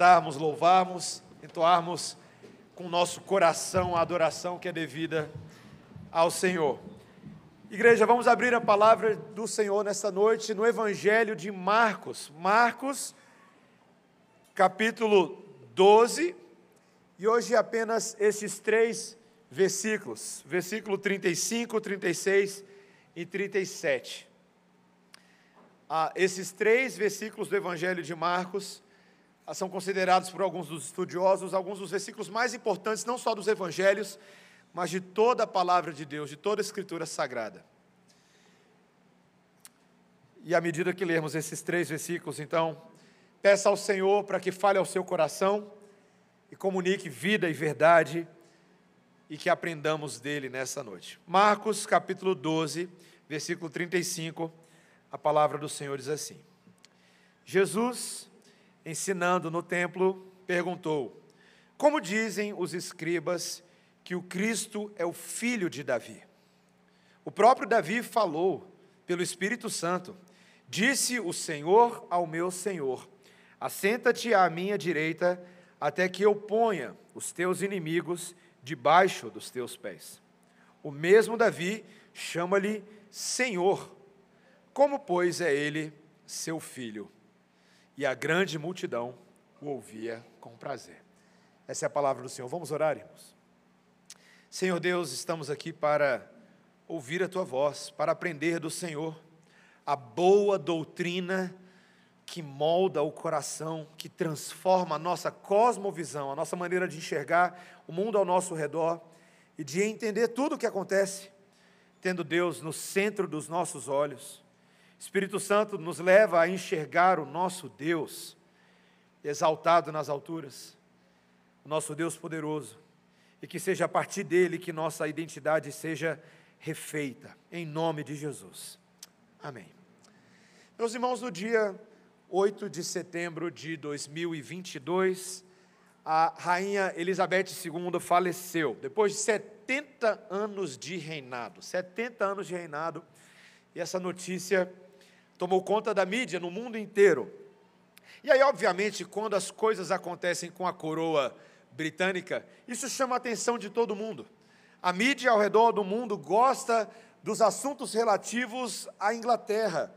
cantarmos, louvarmos, entoarmos com nosso coração a adoração que é devida ao Senhor. Igreja, vamos abrir a palavra do Senhor nesta noite no Evangelho de Marcos. Marcos, capítulo 12, e hoje apenas estes três versículos, versículo 35, 36 e 37. Ah, esses três versículos do Evangelho de Marcos são considerados por alguns dos estudiosos alguns dos versículos mais importantes, não só dos evangelhos, mas de toda a palavra de Deus, de toda a escritura sagrada. E à medida que lermos esses três versículos, então, peça ao Senhor para que fale ao seu coração e comunique vida e verdade e que aprendamos dele nessa noite. Marcos capítulo 12, versículo 35, a palavra do Senhor diz assim: Jesus ensinando no templo, perguntou: Como dizem os escribas que o Cristo é o filho de Davi? O próprio Davi falou pelo Espírito Santo: Disse o Senhor ao meu Senhor: Assenta-te à minha direita, até que eu ponha os teus inimigos debaixo dos teus pés. O mesmo Davi chama-lhe Senhor. Como, pois, é ele seu filho? E a grande multidão o ouvia com prazer. Essa é a palavra do Senhor. Vamos orar, irmãos. Senhor Deus, estamos aqui para ouvir a tua voz, para aprender do Senhor a boa doutrina que molda o coração, que transforma a nossa cosmovisão, a nossa maneira de enxergar o mundo ao nosso redor e de entender tudo o que acontece, tendo Deus no centro dos nossos olhos Espírito Santo nos leva a enxergar o nosso Deus exaltado nas alturas, o nosso Deus poderoso, e que seja a partir dele que nossa identidade seja refeita, em nome de Jesus. Amém. Meus irmãos, no dia 8 de setembro de 2022, a rainha Elizabeth II faleceu, depois de 70 anos de reinado. 70 anos de reinado, e essa notícia tomou conta da mídia no mundo inteiro. E aí, obviamente, quando as coisas acontecem com a coroa britânica, isso chama a atenção de todo mundo. A mídia ao redor do mundo gosta dos assuntos relativos à Inglaterra,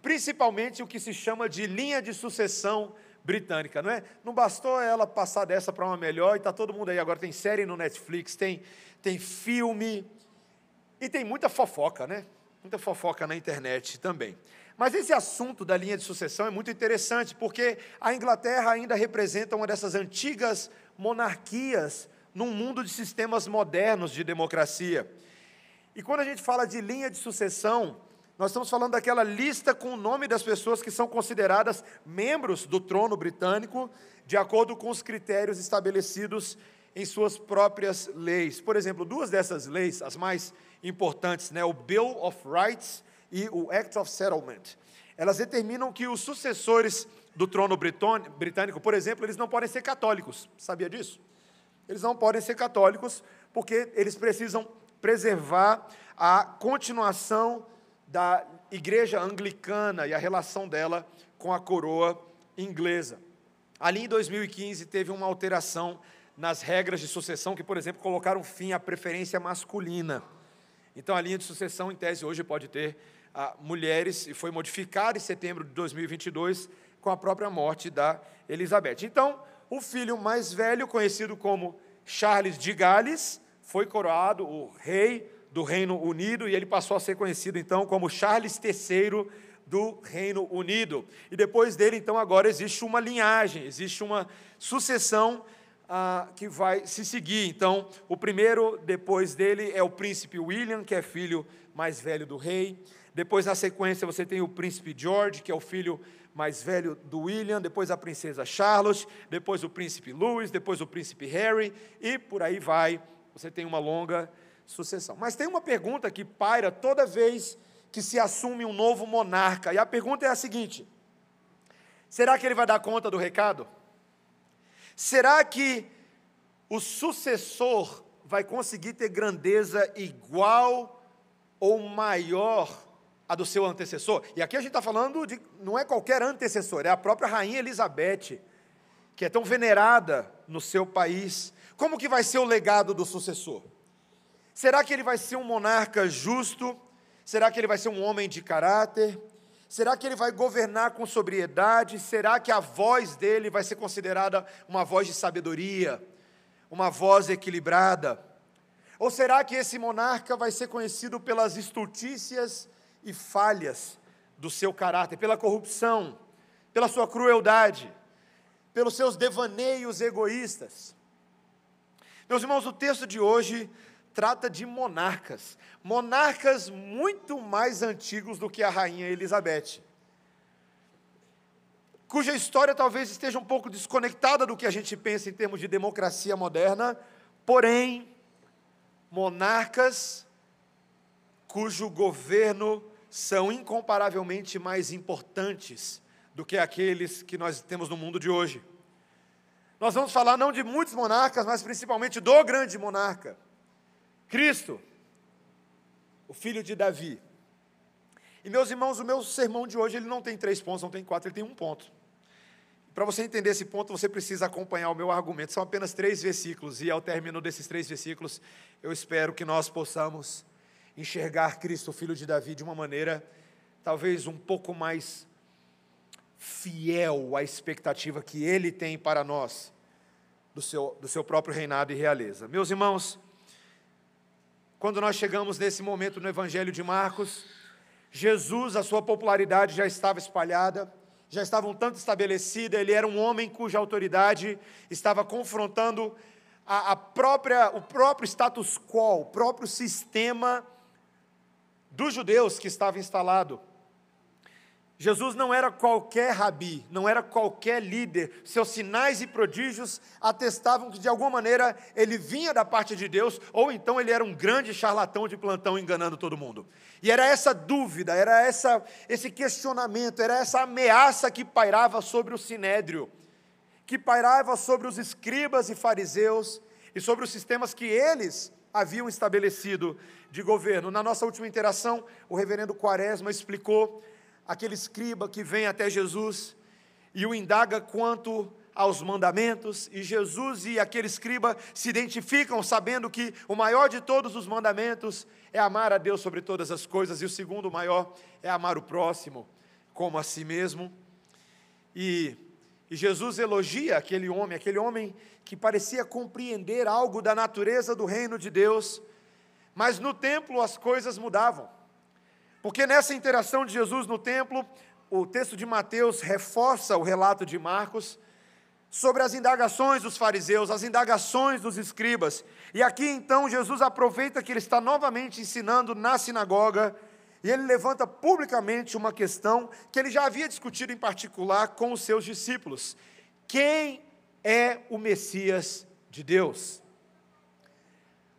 principalmente o que se chama de linha de sucessão britânica, não é? Não bastou ela passar dessa para uma melhor e está todo mundo aí. Agora tem série no Netflix, tem, tem filme e tem muita fofoca, né? Muita fofoca na internet também. Mas esse assunto da linha de sucessão é muito interessante, porque a Inglaterra ainda representa uma dessas antigas monarquias num mundo de sistemas modernos de democracia. E quando a gente fala de linha de sucessão, nós estamos falando daquela lista com o nome das pessoas que são consideradas membros do trono britânico, de acordo com os critérios estabelecidos em suas próprias leis. Por exemplo, duas dessas leis, as mais importantes, né, o Bill of Rights e o Act of Settlement. Elas determinam que os sucessores do trono britânico, por exemplo, eles não podem ser católicos. Sabia disso? Eles não podem ser católicos porque eles precisam preservar a continuação da igreja anglicana e a relação dela com a coroa inglesa. Ali em 2015 teve uma alteração nas regras de sucessão que, por exemplo, colocaram fim à preferência masculina. Então a linha de sucessão, em tese, hoje pode ter mulheres e foi modificada em setembro de 2022 com a própria morte da Elizabeth. Então, o filho mais velho, conhecido como Charles de Gales, foi coroado o rei do Reino Unido e ele passou a ser conhecido então como Charles III do Reino Unido. E depois dele, então, agora existe uma linhagem, existe uma sucessão ah, que vai se seguir. Então, o primeiro depois dele é o príncipe William, que é filho mais velho do rei. Depois, na sequência, você tem o príncipe George, que é o filho mais velho do William, depois a princesa Charlotte, depois o príncipe Louis, depois o príncipe Harry, e por aí vai. Você tem uma longa sucessão. Mas tem uma pergunta que paira toda vez que se assume um novo monarca, e a pergunta é a seguinte: será que ele vai dar conta do recado? Será que o sucessor vai conseguir ter grandeza igual ou maior a do seu antecessor. E aqui a gente está falando de, não é qualquer antecessor, é a própria rainha Elizabeth, que é tão venerada no seu país, como que vai ser o legado do sucessor? Será que ele vai ser um monarca justo? Será que ele vai ser um homem de caráter? Será que ele vai governar com sobriedade? Será que a voz dele vai ser considerada uma voz de sabedoria, uma voz equilibrada? Ou será que esse monarca vai ser conhecido pelas estultícias e falhas do seu caráter, pela corrupção, pela sua crueldade, pelos seus devaneios egoístas? Meus irmãos, o texto de hoje trata de monarcas, monarcas muito mais antigos do que a rainha Elizabeth, cuja história talvez esteja um pouco desconectada do que a gente pensa em termos de democracia moderna, porém, monarcas cujo governo são incomparavelmente mais importantes do que aqueles que nós temos no mundo de hoje. Nós vamos falar não de muitos monarcas, mas principalmente do grande monarca. Cristo, o filho de Davi. E meus irmãos, o meu sermão de hoje ele não tem três pontos, não tem quatro, ele tem um ponto. Para você entender esse ponto, você precisa acompanhar o meu argumento. São apenas três versículos, e ao término desses três versículos, eu espero que nós possamos enxergar Cristo, filho de Davi, de uma maneira talvez um pouco mais fiel à expectativa que ele tem para nós, do seu, do seu próprio reinado e realeza. Meus irmãos, quando nós chegamos nesse momento no Evangelho de Marcos, Jesus, a sua popularidade já estava espalhada, já estava um tanto estabelecida, ele era um homem cuja autoridade estava confrontando a, a própria, o próprio status quo, o próprio sistema dos judeus que estava instalado. Jesus não era qualquer rabi, não era qualquer líder. Seus sinais e prodígios atestavam que de alguma maneira ele vinha da parte de Deus, ou então ele era um grande charlatão de plantão enganando todo mundo. E era essa dúvida, era essa esse questionamento, era essa ameaça que pairava sobre o sinédrio, que pairava sobre os escribas e fariseus e sobre os sistemas que eles haviam estabelecido de governo. Na nossa última interação, o reverendo Quaresma explicou aquele escriba que vem até Jesus e o indaga quanto aos mandamentos, e Jesus e aquele escriba se identificam sabendo que o maior de todos os mandamentos é amar a Deus sobre todas as coisas, e o segundo maior é amar o próximo como a si mesmo. E, e Jesus elogia aquele homem, aquele homem que parecia compreender algo da natureza do reino de Deus, mas no templo as coisas mudavam. Porque nessa interação de Jesus no templo, o texto de Mateus reforça o relato de Marcos sobre as indagações dos fariseus, as indagações dos escribas. E aqui então Jesus aproveita que ele está novamente ensinando na sinagoga e ele levanta publicamente uma questão que ele já havia discutido em particular com os seus discípulos: quem é o Messias de Deus?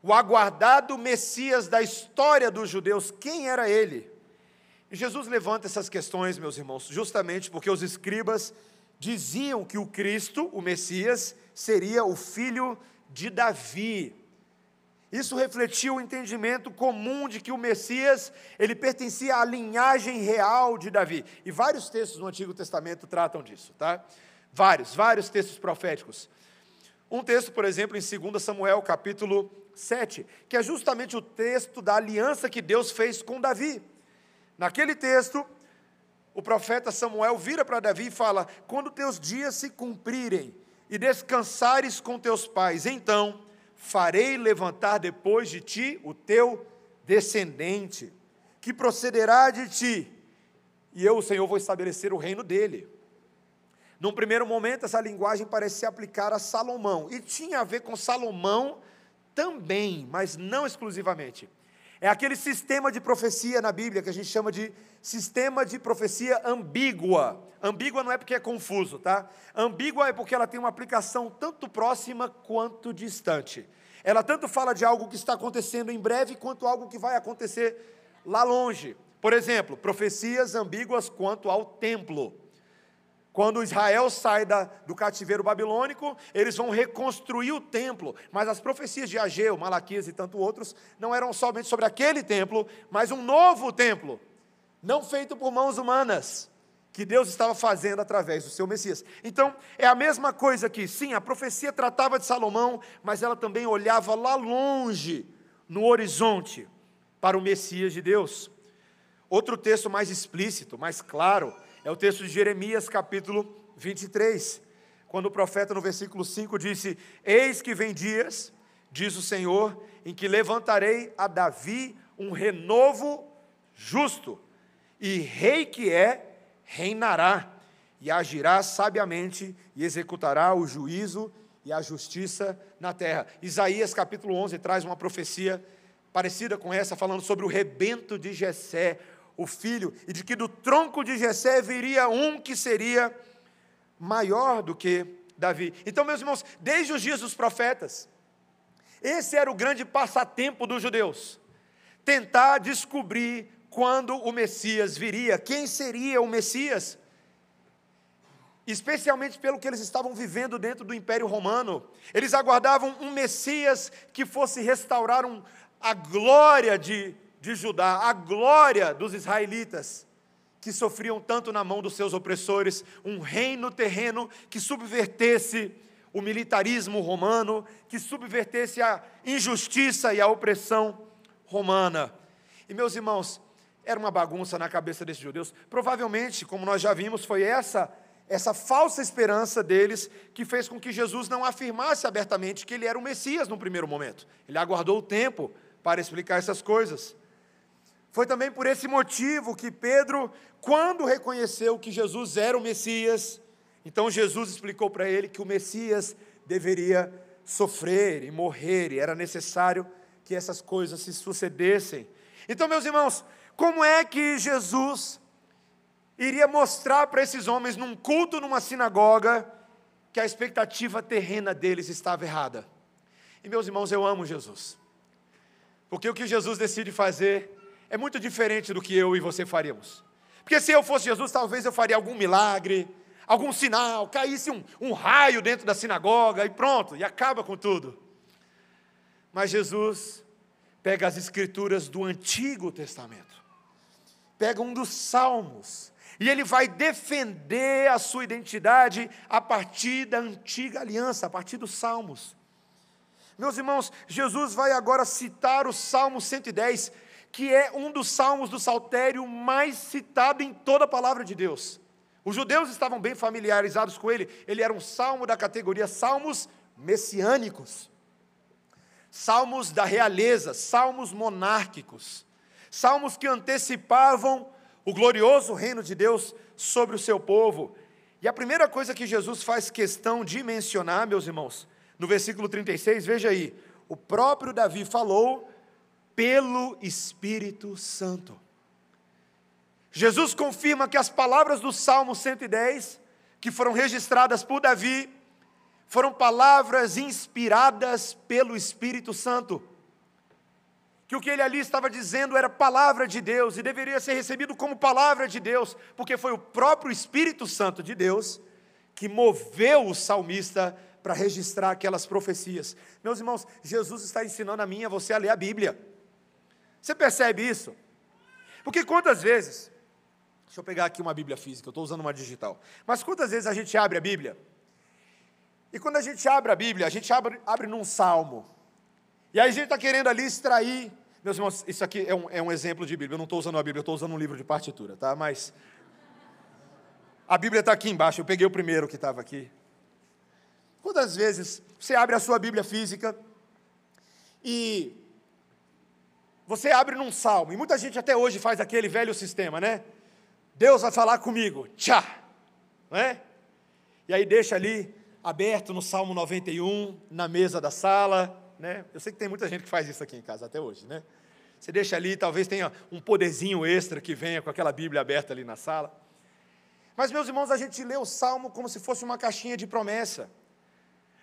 o aguardado Messias da história dos judeus, quem era ele? E Jesus levanta essas questões, meus irmãos, justamente porque os escribas diziam que o Cristo, o Messias, seria o filho de Davi. Isso refletiu o entendimento comum de que o Messias, ele pertencia à linhagem real de Davi. E vários textos no Antigo Testamento tratam disso, tá? Vários, vários textos proféticos. Um texto, por exemplo, em 2 Samuel, capítulo 7, que é justamente o texto da aliança que Deus fez com Davi. Naquele texto, o profeta Samuel vira para Davi e fala: Quando teus dias se cumprirem e descansares com teus pais, então farei levantar depois de ti o teu descendente, que procederá de ti, e eu, o Senhor, vou estabelecer o reino dele. Num primeiro momento, essa linguagem parece se aplicar a Salomão, e tinha a ver com Salomão também, mas não exclusivamente. É aquele sistema de profecia na Bíblia que a gente chama de sistema de profecia ambígua. Ambígua não é porque é confuso, tá? Ambígua é porque ela tem uma aplicação tanto próxima quanto distante. Ela tanto fala de algo que está acontecendo em breve quanto algo que vai acontecer lá longe. Por exemplo, profecias ambíguas quanto ao templo. Quando Israel sai da, do cativeiro babilônico, eles vão reconstruir o templo. Mas as profecias de Ageu, Malaquias e tanto outros não eram somente sobre aquele templo, mas um novo templo, não feito por mãos humanas, que Deus estava fazendo através do seu Messias. Então, é a mesma coisa aqui. Sim, a profecia tratava de Salomão, mas ela também olhava lá longe, no horizonte, para o Messias de Deus. Outro texto mais explícito, mais claro, é o texto de Jeremias, capítulo 23, quando o profeta, no versículo 5, disse: Eis que vem dias, diz o Senhor, em que levantarei a Davi um renovo justo, e rei que é, reinará, e agirá sabiamente, e executará o juízo e a justiça na terra. Isaías capítulo 11 traz uma profecia parecida com essa, falando sobre o rebento de Jessé, o filho, e de que do tronco de Jessé viria um que seria maior do que Davi. Então, meus irmãos, desde os dias dos profetas, esse era o grande passatempo dos judeus. Tentar descobrir quando o Messias viria, quem seria o Messias. Especialmente pelo que eles estavam vivendo dentro do Império Romano. Eles aguardavam um Messias que fosse restaurar um, a glória de de Judá, a glória dos israelitas, que sofriam tanto na mão dos seus opressores, um reino terreno que subvertesse o militarismo romano, que subvertesse a injustiça e a opressão romana. E meus irmãos, era uma bagunça na cabeça desses judeus. Provavelmente, como nós já vimos, foi essa essa falsa esperança deles que fez com que Jesus não afirmasse abertamente que ele era o Messias no primeiro momento. Ele aguardou o tempo para explicar essas coisas. Foi também por esse motivo que Pedro, quando reconheceu que Jesus era o Messias, então Jesus explicou para ele que o Messias deveria sofrer e morrer, e era necessário que essas coisas se sucedessem. Então, meus irmãos, como é que Jesus iria mostrar para esses homens num culto, numa sinagoga, que a expectativa terrena deles estava errada? E, meus irmãos, eu amo Jesus, porque o que Jesus decide fazer é muito diferente do que eu e você faríamos. Porque se eu fosse Jesus, talvez eu faria algum milagre, algum sinal, caísse um, um raio dentro da sinagoga e pronto, e acaba com tudo. Mas Jesus pega as escrituras do Antigo Testamento, pega um dos Salmos, e ele vai defender a sua identidade a partir da antiga aliança, a partir dos Salmos. Meus irmãos, Jesus vai agora citar o Salmo 110, que é um dos salmos do saltério mais citado em toda a palavra de Deus. Os judeus estavam bem familiarizados com ele, ele era um salmo da categoria salmos messiânicos, salmos da realeza, salmos monárquicos, salmos que antecipavam o glorioso reino de Deus sobre o seu povo. E a primeira coisa que Jesus faz questão de mencionar, meus irmãos, no versículo 36, veja aí, o próprio Davi falou pelo Espírito Santo. Jesus confirma que as palavras do Salmo 110, que foram registradas por Davi, foram palavras inspiradas pelo Espírito Santo. Que o que ele ali estava dizendo era palavra de Deus e deveria ser recebido como palavra de Deus, porque foi o próprio Espírito Santo de Deus que moveu o salmista para registrar aquelas profecias. Meus irmãos, Jesus está ensinando a mim a você a ler a Bíblia. Você percebe isso? Porque quantas vezes, deixa eu pegar aqui uma Bíblia física, eu estou usando uma digital, mas quantas vezes a gente abre a Bíblia? E quando a gente abre a Bíblia, a gente abre, abre num salmo, e aí a gente está querendo ali extrair, meus irmãos, isso aqui é um, é um exemplo de Bíblia, eu não estou usando a Bíblia, eu estou usando um livro de partitura, tá? Mas a Bíblia está aqui embaixo, eu peguei o primeiro que estava aqui. Quantas vezes você abre a sua Bíblia física e você abre num salmo, e muita gente até hoje faz aquele velho sistema, né? Deus vai falar comigo, tchá, não é? E aí deixa ali aberto no Salmo 91, na mesa da sala, né? Eu sei que tem muita gente que faz isso aqui em casa até hoje, né? Você deixa ali, talvez tenha um poderzinho extra que venha com aquela Bíblia aberta ali na sala. Mas, meus irmãos, a gente lê o Salmo como se fosse uma caixinha de promessa.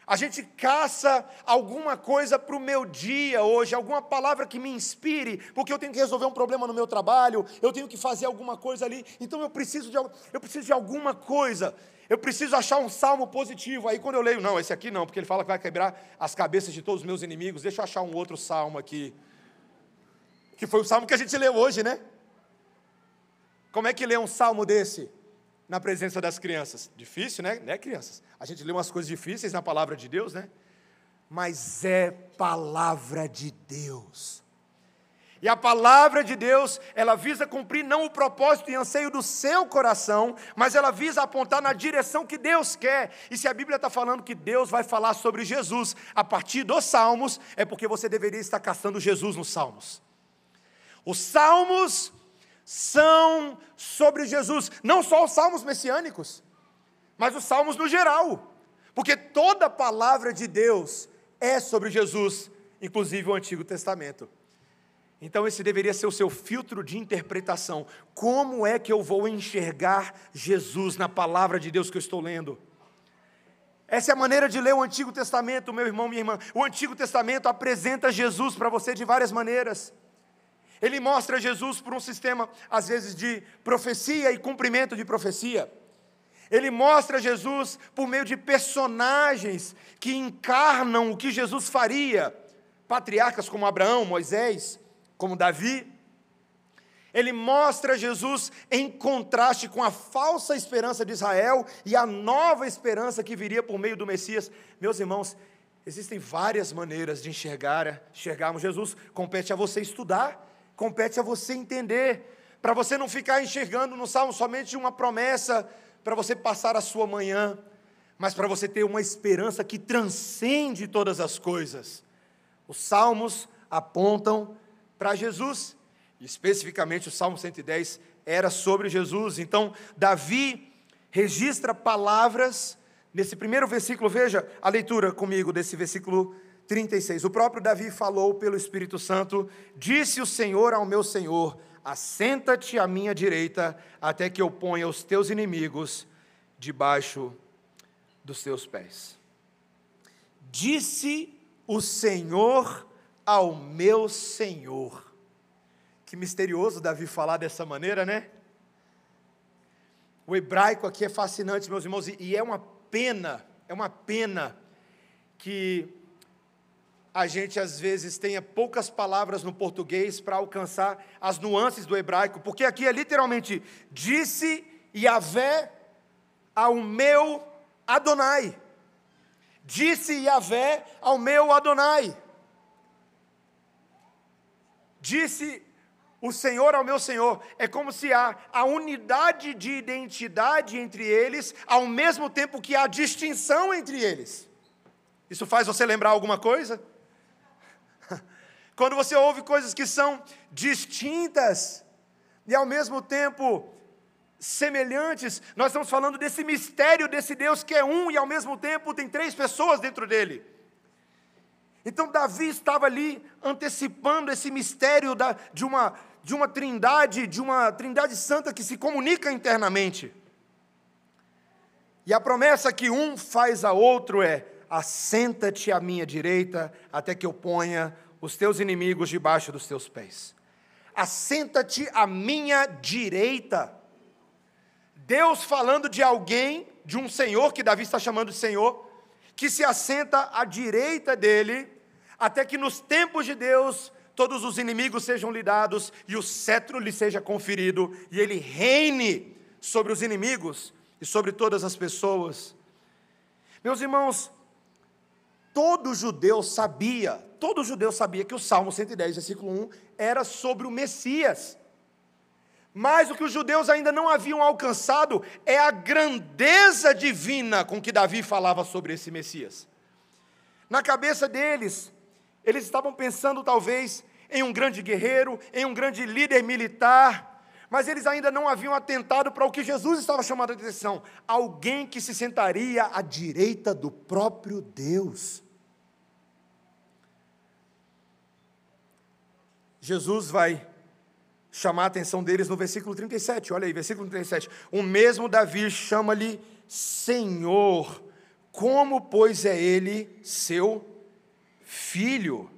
A gente caça alguma coisa para o meu dia hoje, alguma palavra que me inspire, porque eu tenho que resolver um problema no meu trabalho, eu tenho que fazer alguma coisa ali, então eu preciso de, eu preciso de alguma coisa, eu preciso achar um salmo positivo. Aí quando eu leio, não, esse aqui não, porque ele fala que vai quebrar as cabeças de todos os meus inimigos, deixa eu achar um outro salmo aqui, que foi o salmo que a gente leu hoje, né? Como é que lê um salmo desse? Na presença das crianças? Difícil, né? Né, crianças? A gente lê umas coisas difíceis na palavra de Deus, né? Mas é palavra de Deus. E a palavra de Deus, ela visa cumprir não o propósito e anseio do seu coração, mas ela visa apontar na direção que Deus quer. E se a Bíblia está falando que Deus vai falar sobre Jesus a partir dos Salmos, é porque você deveria estar caçando Jesus nos Salmos. Os Salmos são sobre Jesus, não só os Salmos messiânicos, mas os Salmos no geral, porque toda a palavra de Deus é sobre Jesus, inclusive o Antigo Testamento. Então, esse deveria ser o seu filtro de interpretação. Como é que eu vou enxergar Jesus na palavra de Deus que eu estou lendo? Essa é a maneira de ler o Antigo Testamento, meu irmão, minha irmã. O Antigo Testamento apresenta Jesus para você de várias maneiras. Ele mostra Jesus por um sistema, às vezes, de profecia e cumprimento de profecia. Ele mostra Jesus por meio de personagens que encarnam o que Jesus faria. Patriarcas como Abraão, Moisés, como Davi. Ele mostra Jesus em contraste com a falsa esperança de Israel e a nova esperança que viria por meio do Messias. Meus irmãos, existem várias maneiras de enxergar, enxergarmos Jesus. Compete a você estudar, compete a você entender, para você não ficar enxergando no Salmo somente uma promessa para você passar a sua manhã, mas para você ter uma esperança que transcende todas as coisas. Os Salmos apontam para Jesus. Especificamente o Salmo 110 era sobre Jesus. Então, Davi registra palavras nesse primeiro versículo. Veja a leitura comigo desse versículo 36. O próprio Davi falou pelo Espírito Santo: Disse o Senhor ao meu Senhor: Assenta-te à minha direita, até que eu ponha os teus inimigos debaixo dos teus pés. Disse o Senhor ao meu Senhor. Que misterioso Davi falar dessa maneira, né? O hebraico aqui é fascinante, meus irmãos, e é uma pena, é uma pena que a gente às vezes tenha poucas palavras no português para alcançar as nuances do hebraico, porque aqui é literalmente disse Yahvé ao meu Adonai. Disse Yahvé ao meu Adonai. Disse o Senhor ao meu Senhor. É como se há a unidade de identidade entre eles, ao mesmo tempo que há distinção entre eles. Isso faz você lembrar alguma coisa? Quando você ouve coisas que são distintas e ao mesmo tempo semelhantes, nós estamos falando desse mistério desse Deus que é um e ao mesmo tempo tem três pessoas dentro dele. Então Davi estava ali antecipando esse mistério da, de, uma, de uma trindade, de uma trindade santa que se comunica internamente. E a promessa que um faz a outro é: assenta-te à minha direita, até que eu ponha os teus inimigos debaixo dos teus pés. Assenta-te à minha direita. Deus falando de alguém, de um Senhor, que Davi está chamando de Senhor, que se assenta à direita dele, até que nos tempos de Deus todos os inimigos sejam lhe dados e o cetro lhe seja conferido e ele reine sobre os inimigos e sobre todas as pessoas. Meus irmãos, todo judeu sabia, todo judeu sabia que o Salmo 110, versículo 1 era sobre o Messias. Mas o que os judeus ainda não haviam alcançado é a grandeza divina com que Davi falava sobre esse Messias. Na cabeça deles, eles estavam pensando talvez em um grande guerreiro, em um grande líder militar, mas eles ainda não haviam atentado para o que Jesus estava chamando a atenção: alguém que se sentaria à direita do próprio Deus. Jesus vai chamar a atenção deles no versículo 37, olha aí, versículo 37. O mesmo Davi chama-lhe Senhor, como, pois, é ele seu filho.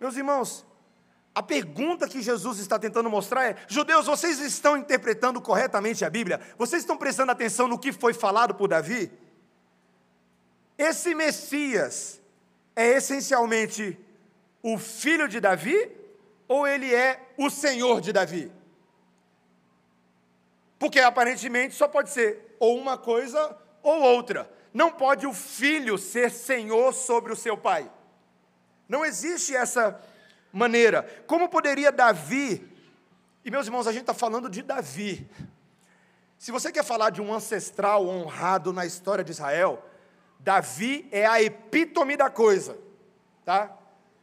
Meus irmãos, a pergunta que Jesus está tentando mostrar é: judeus, vocês estão interpretando corretamente a Bíblia? Vocês estão prestando atenção no que foi falado por Davi? Esse Messias é essencialmente o filho de Davi ou ele é o Senhor de Davi? Porque aparentemente só pode ser ou uma coisa ou outra. Não pode o filho ser senhor sobre o seu pai. Não existe essa maneira. Como poderia Davi, e meus irmãos, a gente está falando de Davi. Se você quer falar de um ancestral honrado na história de Israel, Davi é a epítome da coisa, tá?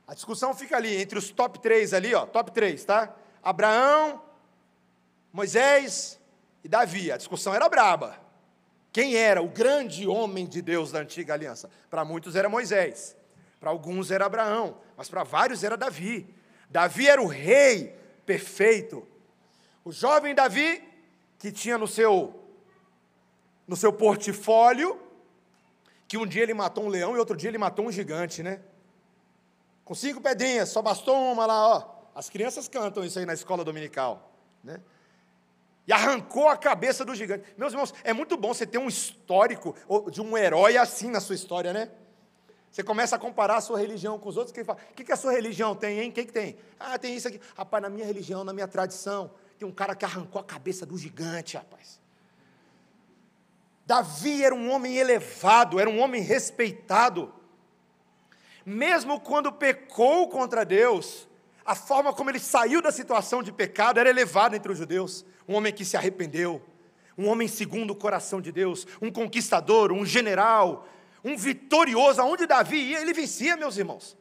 A discussão fica ali entre os top 3 ali, ó, top 3, tá? Abraão, Moisés e Davi. A discussão era braba. Quem era o grande homem de Deus da antiga aliança? Para muitos era Moisés, para alguns era Abraão, mas para vários era Davi. Davi era o rei perfeito. O jovem Davi, que tinha no seu no seu portfólio que um dia ele matou um leão e outro dia ele matou um gigante, né? Com cinco pedrinhas, só bastou uma lá, ó. As crianças cantam isso aí na escola dominical, né? E arrancou a cabeça do gigante. Meus irmãos, é muito bom você ter um histórico de um herói assim na sua história, né? Você começa a comparar a sua religião com os outros, quem fala, o que, que a sua religião tem, hein? O que, que tem? Ah, tem isso aqui. Rapaz, na minha religião, na minha tradição, tem um cara que arrancou a cabeça do gigante, rapaz. Davi era um homem elevado, era um homem respeitado. Mesmo quando pecou contra Deus, a forma como ele saiu da situação de pecado era elevada entre os judeus. Um homem que se arrependeu, um homem segundo o coração de Deus, um conquistador, um general, um vitorioso. Aonde Davi ia, ele vencia, meus irmãos.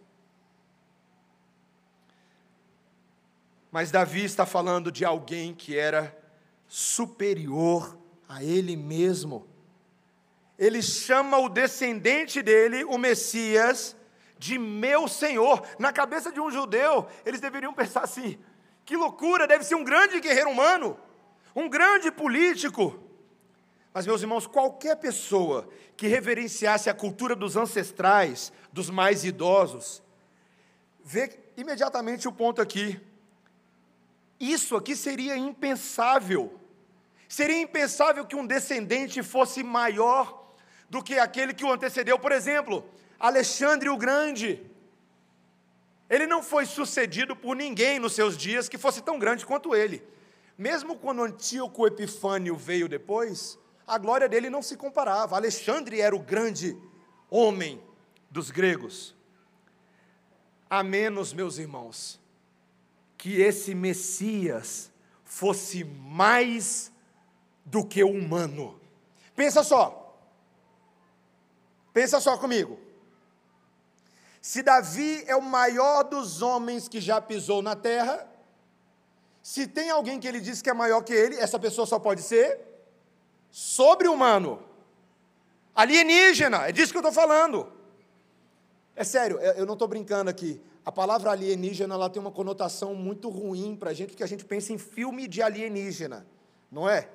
Mas Davi está falando de alguém que era superior a ele mesmo ele chama o descendente dele, o Messias, de meu Senhor. Na cabeça de um judeu, eles deveriam pensar assim: que loucura, deve ser um grande guerreiro humano, um grande político. Mas, meus irmãos, qualquer pessoa que reverenciasse a cultura dos ancestrais, dos mais idosos, vê imediatamente o ponto aqui. Isso aqui seria impensável. Seria impensável que um descendente fosse maior do que aquele que o antecedeu. Por exemplo, Alexandre o Grande. Ele não foi sucedido por ninguém nos seus dias que fosse tão grande quanto ele. Mesmo quando Antíoco Epifânio veio depois, a glória dele não se comparava. Alexandre era o grande homem dos gregos. A menos, meus irmãos, que esse Messias fosse mais do que humano. Pensa só, Pensa só comigo. Se Davi é o maior dos homens que já pisou na terra, se tem alguém que ele diz que é maior que ele, essa pessoa só pode ser sobre-humano, alienígena, é disso que eu estou falando. É sério, eu não estou brincando aqui. A palavra alienígena ela tem uma conotação muito ruim para a gente, porque a gente pensa em filme de alienígena, não é?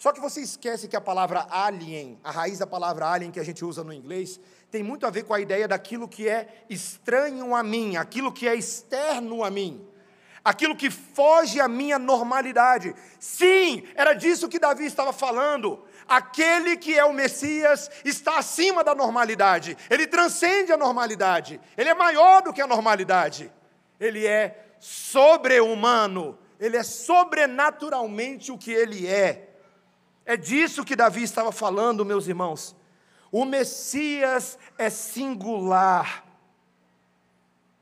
Só que você esquece que a palavra alien, a raiz da palavra alien que a gente usa no inglês, tem muito a ver com a ideia daquilo que é estranho a mim, aquilo que é externo a mim, aquilo que foge à minha normalidade. Sim, era disso que Davi estava falando. Aquele que é o Messias está acima da normalidade, ele transcende a normalidade, ele é maior do que a normalidade, ele é sobre-humano, ele é sobrenaturalmente o que ele é. É disso que Davi estava falando, meus irmãos. O Messias é singular,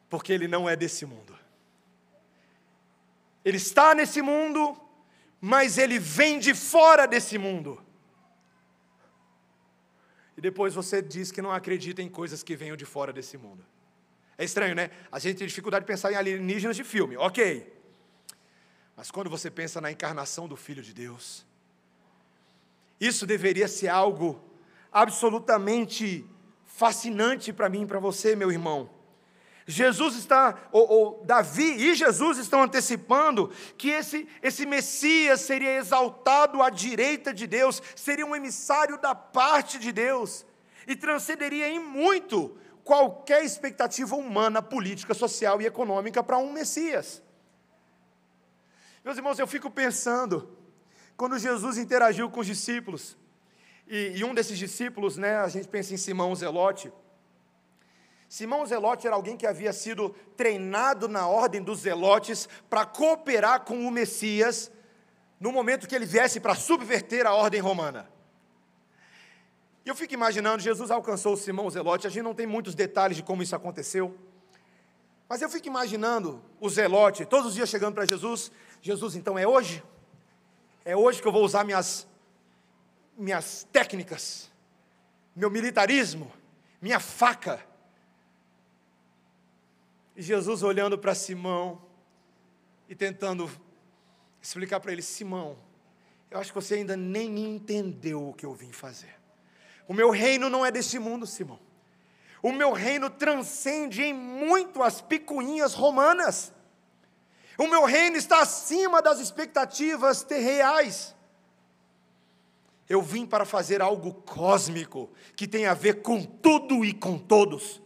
porque ele não é desse mundo. Ele está nesse mundo, mas ele vem de fora desse mundo. E depois você diz que não acredita em coisas que venham de fora desse mundo. É estranho, né? A gente tem dificuldade de pensar em alienígenas de filme, ok. Mas quando você pensa na encarnação do Filho de Deus, isso deveria ser algo absolutamente fascinante para mim e para você, meu irmão. Jesus está, ou, ou, Davi e Jesus estão antecipando que esse, esse Messias seria exaltado à direita de Deus, seria um emissário da parte de Deus e transcenderia em muito qualquer expectativa humana, política, social e econômica para um Messias. Meus irmãos, eu fico pensando, quando Jesus interagiu com os discípulos, e, e um desses discípulos, né, a gente pensa em Simão Zelote. Simão Zelote era alguém que havia sido treinado na ordem dos Zelotes para cooperar com o Messias no momento que ele viesse para subverter a ordem romana. E eu fico imaginando, Jesus alcançou Simão Zelote, a gente não tem muitos detalhes de como isso aconteceu, mas eu fico imaginando o Zelote, todos os dias chegando para Jesus, Jesus, então é hoje? É hoje que eu vou usar minhas, minhas técnicas, meu militarismo, minha faca. E Jesus olhando para Simão e tentando explicar para ele: Simão, eu acho que você ainda nem entendeu o que eu vim fazer. O meu reino não é deste mundo, Simão. O meu reino transcende em muito as picuinhas romanas. O meu reino está acima das expectativas terreais. Eu vim para fazer algo cósmico, que tem a ver com tudo e com todos.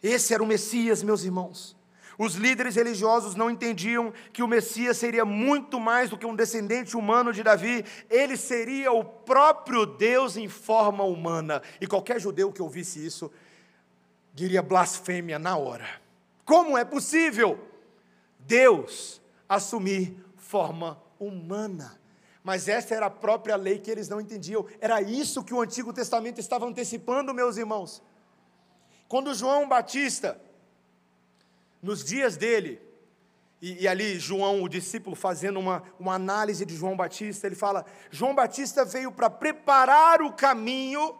Esse era o Messias, meus irmãos. Os líderes religiosos não entendiam que o Messias seria muito mais do que um descendente humano de Davi, ele seria o próprio Deus em forma humana. E qualquer judeu que ouvisse isso diria blasfêmia na hora. Como é possível Deus assumir forma humana? Mas essa era a própria lei que eles não entendiam. Era isso que o Antigo Testamento estava antecipando, meus irmãos. Quando João Batista, nos dias dele, e, e, ali João, o discípulo, fazendo uma, uma análise de João Batista, ele fala: João Batista veio para preparar o caminho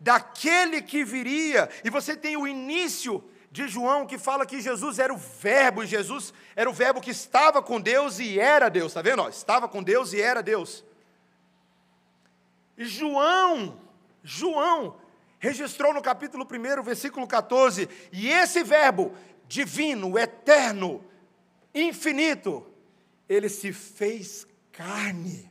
daquele que viria, e você tem o início de João que fala que Jesus era o Verbo, e Jesus era o Verbo que estava com Deus e era Deus, está vendo? Estava com Deus e era Deus. E João, João, registrou no capítulo 1, versículo 14, e esse Verbo divino, eterno, infinito, ele se fez carne.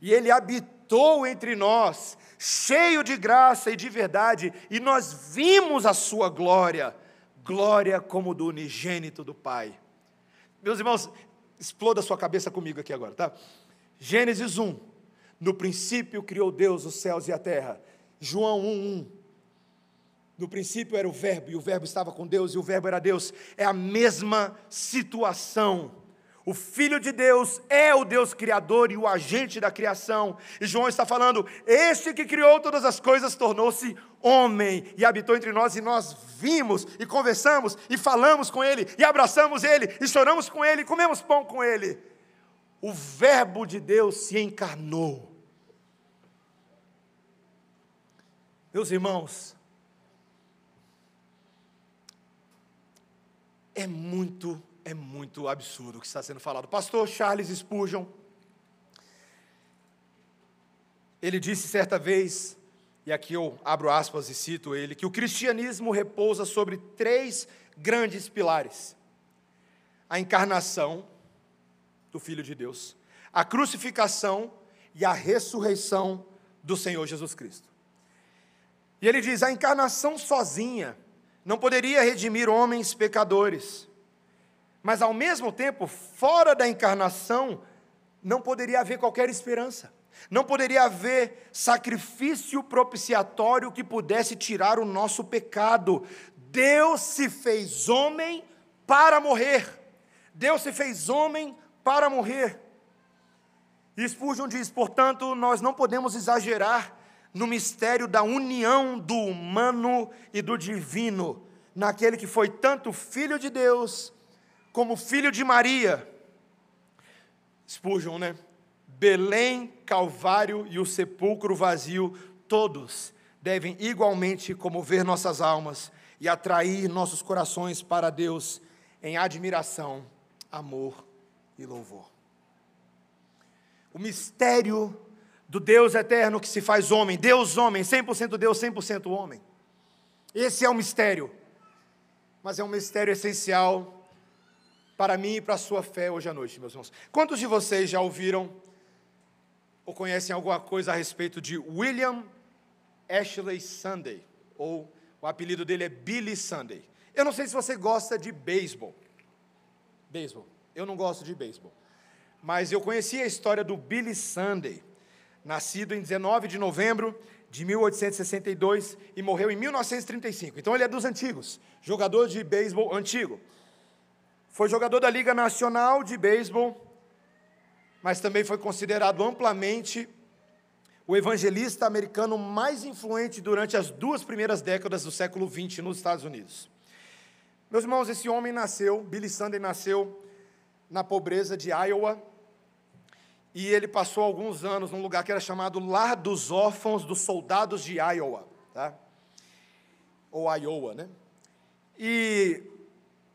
E ele habitou entre nós, cheio de graça e de verdade, e nós vimos a sua glória, glória como do unigênito do Pai. Meus irmãos, exploda sua cabeça comigo aqui agora, tá? Gênesis 1. No princípio criou Deus os céus e a terra. João 1:1. No princípio era o Verbo, e o Verbo estava com Deus, e o Verbo era Deus. É a mesma situação. O Filho de Deus é o Deus Criador e o agente da criação. E João está falando: Este que criou todas as coisas tornou-se homem e habitou entre nós, e nós vimos e conversamos e falamos com Ele, e abraçamos Ele, e choramos com Ele, e comemos pão com Ele. O Verbo de Deus se encarnou. Meus irmãos, é muito é muito absurdo o que está sendo falado. Pastor Charles Spurgeon, ele disse certa vez, e aqui eu abro aspas e cito ele, que o cristianismo repousa sobre três grandes pilares: a encarnação do Filho de Deus, a crucificação e a ressurreição do Senhor Jesus Cristo. E ele diz: a encarnação sozinha não poderia redimir homens pecadores. Mas ao mesmo tempo, fora da encarnação, não poderia haver qualquer esperança. Não poderia haver sacrifício propiciatório que pudesse tirar o nosso pecado. Deus se fez homem para morrer. Deus se fez homem para morrer. E Spurgeon diz, portanto, nós não podemos exagerar no mistério da união do humano e do divino, naquele que foi tanto filho de Deus como filho de Maria. Spurgeon, né? Belém, Calvário e o sepulcro vazio, todos devem igualmente comover nossas almas e atrair nossos corações para Deus em admiração, amor e louvor. O mistério do Deus eterno que se faz homem, Deus homem, 100% Deus, 100% homem. Esse é o mistério. Mas é um mistério essencial para mim e para a sua fé hoje à noite, meus irmãos. Quantos de vocês já ouviram ou conhecem alguma coisa a respeito de William Ashley Sunday? Ou o apelido dele é Billy Sunday. Eu não sei se você gosta de beisebol. Beisebol. Eu não gosto de beisebol. Mas eu conheci a história do Billy Sunday, nascido em 19 de novembro de 1862 e morreu em 1935. Então ele é dos antigos, jogador de beisebol antigo. Foi jogador da Liga Nacional de Beisebol, mas também foi considerado amplamente o evangelista americano mais influente durante as duas primeiras décadas do século XX nos Estados Unidos. Meus irmãos, esse homem nasceu, Billy Sunday nasceu na pobreza de Iowa, e ele passou alguns anos num lugar que era chamado Lar dos Órfãos dos Soldados de Iowa, tá? Ou Iowa, né? E,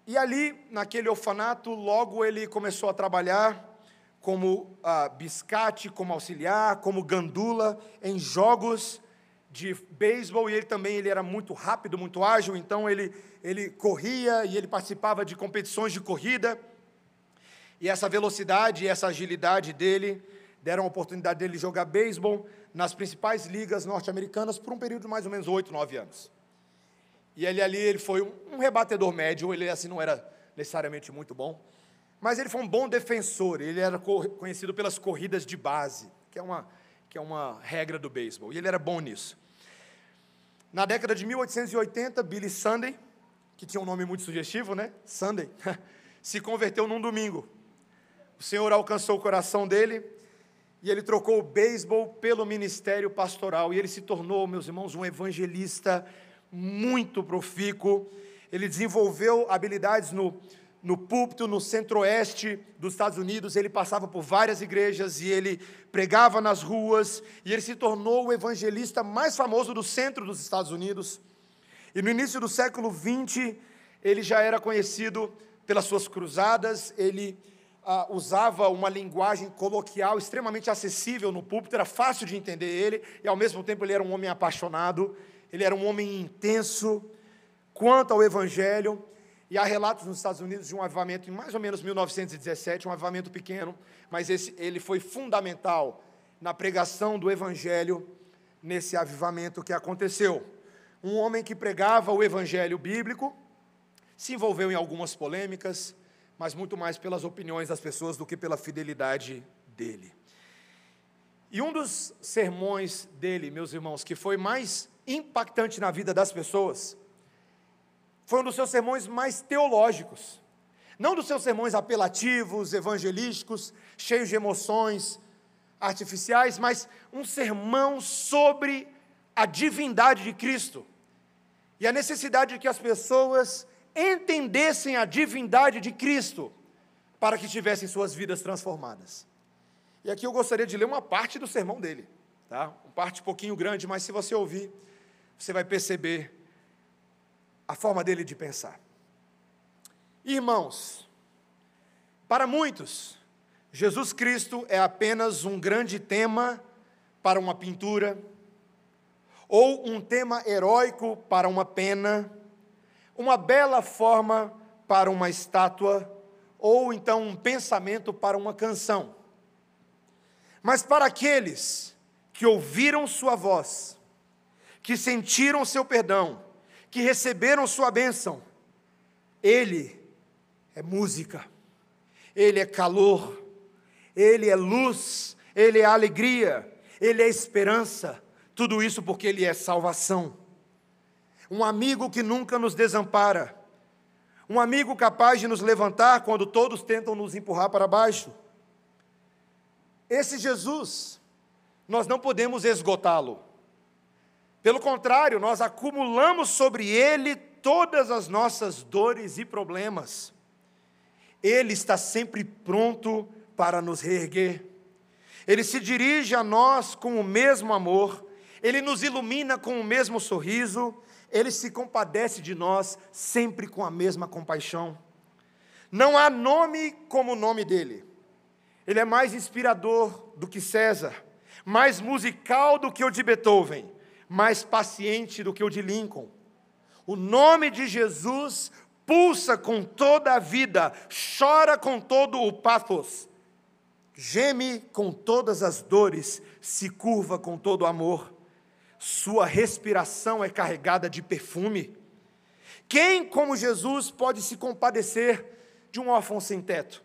e ali, naquele orfanato, logo ele começou a trabalhar como ah, biscate, como auxiliar, como gandula em jogos de beisebol e ele também ele era muito rápido, muito ágil, então ele, ele corria e ele participava de competições de corrida. E essa velocidade e essa agilidade dele deram a oportunidade dele jogar beisebol nas principais ligas norte-americanas por um período de mais ou menos oito, nove anos. E ele ali ele foi um rebatedor médio, ele assim não era necessariamente muito bom, mas ele foi um bom defensor, ele era conhecido pelas corridas de base, que é uma, que é uma regra do beisebol, e ele era bom nisso. Na década de 1880, Billy Sunday, que tinha um nome muito sugestivo, né? Sunday, se converteu num domingo. O Senhor alcançou o coração dele e ele trocou o beisebol pelo ministério pastoral e ele se tornou, meus irmãos, um evangelista muito profícuo. Ele desenvolveu habilidades no no púlpito no centro-oeste dos Estados Unidos, ele passava por várias igrejas e ele pregava nas ruas, e ele se tornou o evangelista mais famoso do centro dos Estados Unidos. E no início do século XX, ele já era conhecido pelas suas cruzadas, ele ah, usava uma linguagem coloquial extremamente acessível no púlpito, era fácil de entender ele, e ao mesmo tempo ele era um homem apaixonado, ele era um homem intenso quanto ao evangelho. E há relatos nos Estados Unidos de um avivamento em mais ou menos 1917, um avivamento pequeno, mas esse, ele foi fundamental na pregação do Evangelho nesse avivamento que aconteceu. Um homem que pregava o Evangelho bíblico, se envolveu em algumas polêmicas, mas muito mais pelas opiniões das pessoas do que pela fidelidade dele. E um dos sermões dele, meus irmãos, que foi mais impactante na vida das pessoas, foi um dos seus sermões mais teológicos. Não dos seus sermões apelativos, evangelísticos, cheios de emoções artificiais, mas um sermão sobre a divindade de Cristo e a necessidade de que as pessoas entendessem a divindade de Cristo para que tivessem suas vidas transformadas. E aqui eu gostaria de ler uma parte do sermão dele, tá? Uma parte um pouquinho grande, mas se você ouvir, você vai perceber a forma dele de pensar. Irmãos, para muitos, Jesus Cristo é apenas um grande tema para uma pintura, ou um tema heróico para uma pena, uma bela forma para uma estátua, ou então um pensamento para uma canção. Mas para aqueles que ouviram Sua voz, que sentiram seu perdão, que receberam sua bênção. Ele é música, ele é calor, ele é luz, ele é alegria, ele é esperança. Tudo isso porque ele é salvação. Um amigo que nunca nos desampara. Um amigo capaz de nos levantar quando todos tentam nos empurrar para baixo. Esse Jesus, nós não podemos esgotá-lo. Pelo contrário, nós acumulamos sobre ele todas as nossas dores e problemas. Ele está sempre pronto para nos reerguer. Ele se dirige a nós com o mesmo amor, ele nos ilumina com o mesmo sorriso, ele se compadece de nós sempre com a mesma compaixão. Não há nome como o nome dele. Ele é mais inspirador do que César, mais musical do que o de Beethoven, mais paciente do que o de Lincoln. O nome de Jesus pulsa com toda a vida, chora com todo o pathos, geme com todas as dores, se curva com todo o amor. Sua respiração é carregada de perfume. Quem, como Jesus, pode se compadecer de um órfão sem teto?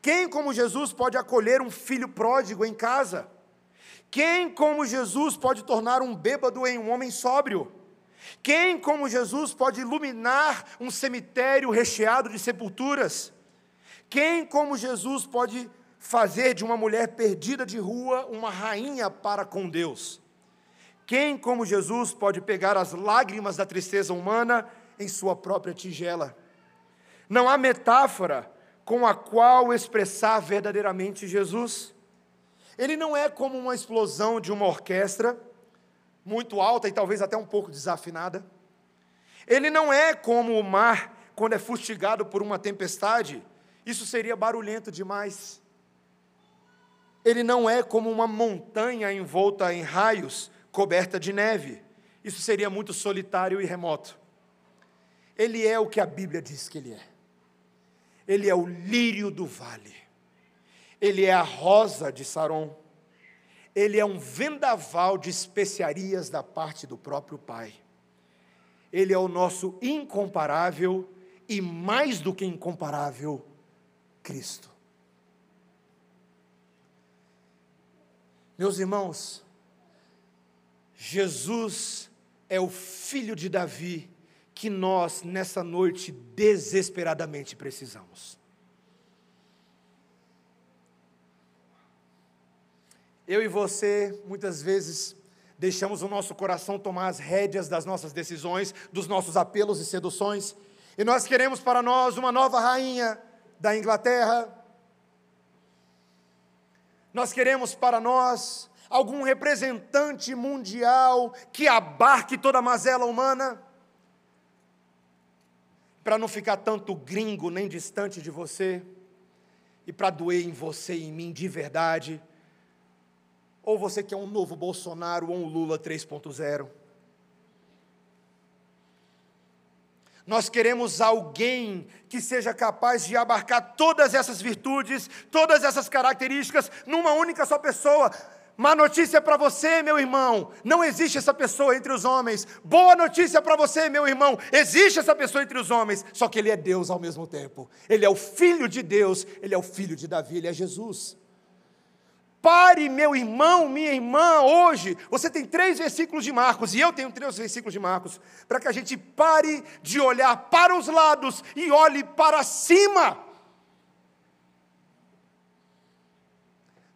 Quem, como Jesus, pode acolher um filho pródigo em casa? Quem, como Jesus, pode tornar um bêbado em um homem sóbrio? Quem, como Jesus, pode iluminar um cemitério recheado de sepulturas? Quem, como Jesus, pode fazer de uma mulher perdida de rua uma rainha para com Deus? Quem, como Jesus, pode pegar as lágrimas da tristeza humana em sua própria tigela? Não há metáfora com a qual expressar verdadeiramente Jesus. Ele não é como uma explosão de uma orquestra, muito alta e talvez até um pouco desafinada. Ele não é como o mar quando é fustigado por uma tempestade, isso seria barulhento demais. Ele não é como uma montanha envolta em raios, coberta de neve, isso seria muito solitário e remoto. Ele é o que a Bíblia diz que ele é. Ele é o lírio do vale. Ele é a rosa de Saron. Ele é um vendaval de especiarias da parte do próprio Pai. Ele é o nosso incomparável e mais do que incomparável Cristo. Meus irmãos, Jesus é o filho de Davi que nós, nessa noite, desesperadamente precisamos. Eu e você, muitas vezes, deixamos o nosso coração tomar as rédeas das nossas decisões, dos nossos apelos e seduções, e nós queremos para nós uma nova rainha da Inglaterra, nós queremos para nós algum representante mundial que abarque toda a mazela humana para não ficar tanto gringo nem distante de você, e para doer em você e em mim de verdade, ou você quer um novo Bolsonaro ou um Lula 3.0. Nós queremos alguém que seja capaz de abarcar todas essas virtudes, todas essas características, numa única só pessoa. Má notícia para você, meu irmão, não existe essa pessoa entre os homens. Boa notícia para você, meu irmão, existe essa pessoa entre os homens, só que ele é Deus ao mesmo tempo. Ele é o filho de Deus, ele é o filho de Davi, ele é Jesus. Pare, meu irmão, minha irmã, hoje. Você tem três versículos de Marcos e eu tenho três versículos de Marcos, para que a gente pare de olhar para os lados e olhe para cima.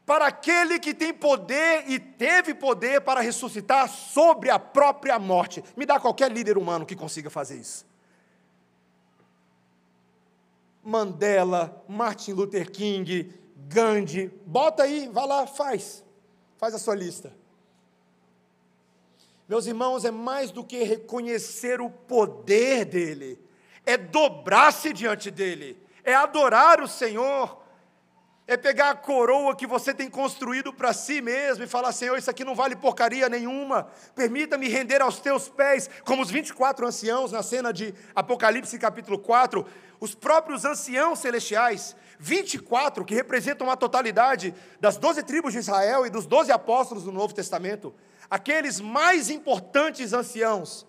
para aquele que tem poder e teve poder para ressuscitar sobre a própria morte. Me dá qualquer líder humano que consiga fazer isso. Mandela, Martin Luther King, Gandhi, bota aí, vai lá, faz. Faz a sua lista. Meus irmãos, é mais do que reconhecer o poder dele, é dobrar-se diante dele, é adorar o Senhor é pegar a coroa que você tem construído para si mesmo e falar: Senhor, isso aqui não vale porcaria nenhuma, permita-me render aos teus pés, como os 24 anciãos na cena de Apocalipse capítulo 4, os próprios anciãos celestiais, 24 que representam a totalidade das 12 tribos de Israel e dos 12 apóstolos do Novo Testamento, aqueles mais importantes anciãos,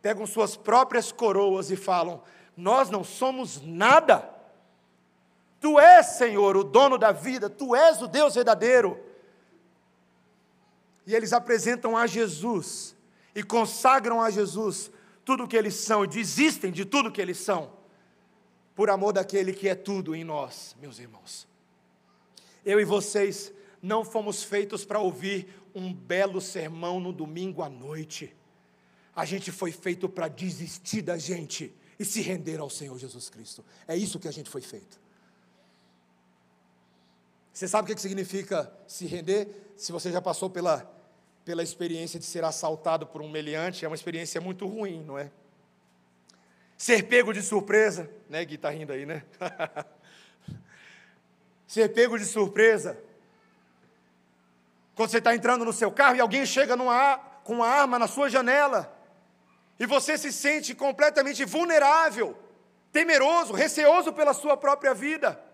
pegam suas próprias coroas e falam: Nós não somos nada Tu és, Senhor, o dono da vida, tu és o Deus verdadeiro. E eles apresentam a Jesus e consagram a Jesus tudo o que eles são e desistem de tudo o que eles são, por amor daquele que é tudo em nós, meus irmãos. Eu e vocês não fomos feitos para ouvir um belo sermão no domingo à noite. A gente foi feito para desistir da gente e se render ao Senhor Jesus Cristo. É isso que a gente foi feito. Você sabe o que significa se render? Se você já passou pela, pela experiência de ser assaltado por um meliante, é uma experiência muito ruim, não é? Ser pego de surpresa, né? Gui tá rindo aí, né? ser pego de surpresa. Quando você está entrando no seu carro e alguém chega numa, com uma arma na sua janela, e você se sente completamente vulnerável, temeroso, receoso pela sua própria vida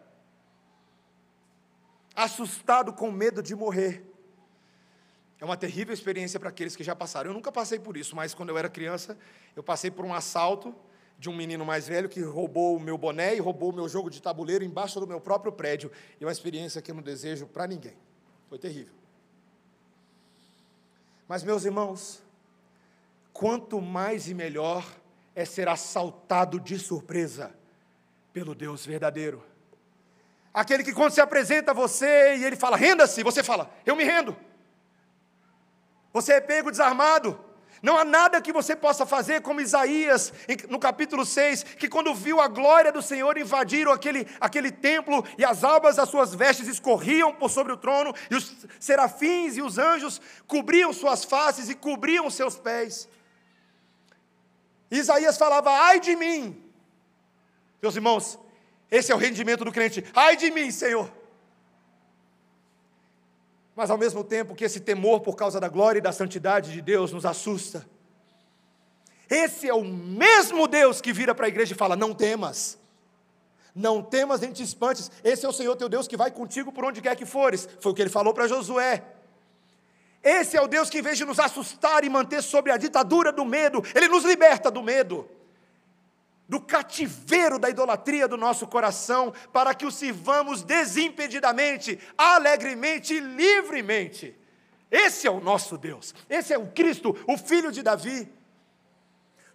assustado com medo de morrer. É uma terrível experiência para aqueles que já passaram. Eu nunca passei por isso, mas quando eu era criança, eu passei por um assalto de um menino mais velho que roubou o meu boné e roubou o meu jogo de tabuleiro embaixo do meu próprio prédio. E é uma experiência que eu não desejo para ninguém. Foi terrível. Mas, meus irmãos, quanto mais e melhor é ser assaltado de surpresa pelo Deus verdadeiro. Aquele que quando se apresenta a você e ele fala, renda-se, você fala, eu me rendo. Você é pego desarmado. Não há nada que você possa fazer como Isaías, no capítulo 6, que quando viu a glória do Senhor invadir aquele, aquele templo e as abas das suas vestes escorriam por sobre o trono, e os serafins e os anjos cobriam suas faces e cobriam seus pés. Isaías falava: ai de mim. Meus irmãos, esse é o rendimento do crente. Ai de mim, Senhor. Mas ao mesmo tempo que esse temor por causa da glória e da santidade de Deus nos assusta. Esse é o mesmo Deus que vira para a igreja e fala: Não temas, não temas nem te espantes. Esse é o Senhor teu Deus que vai contigo por onde quer que fores. Foi o que ele falou para Josué. Esse é o Deus que, em vez de nos assustar e manter sobre a ditadura do medo, ele nos liberta do medo do cativeiro da idolatria do nosso coração, para que o sirvamos desimpedidamente, alegremente e livremente. Esse é o nosso Deus, esse é o Cristo, o Filho de Davi.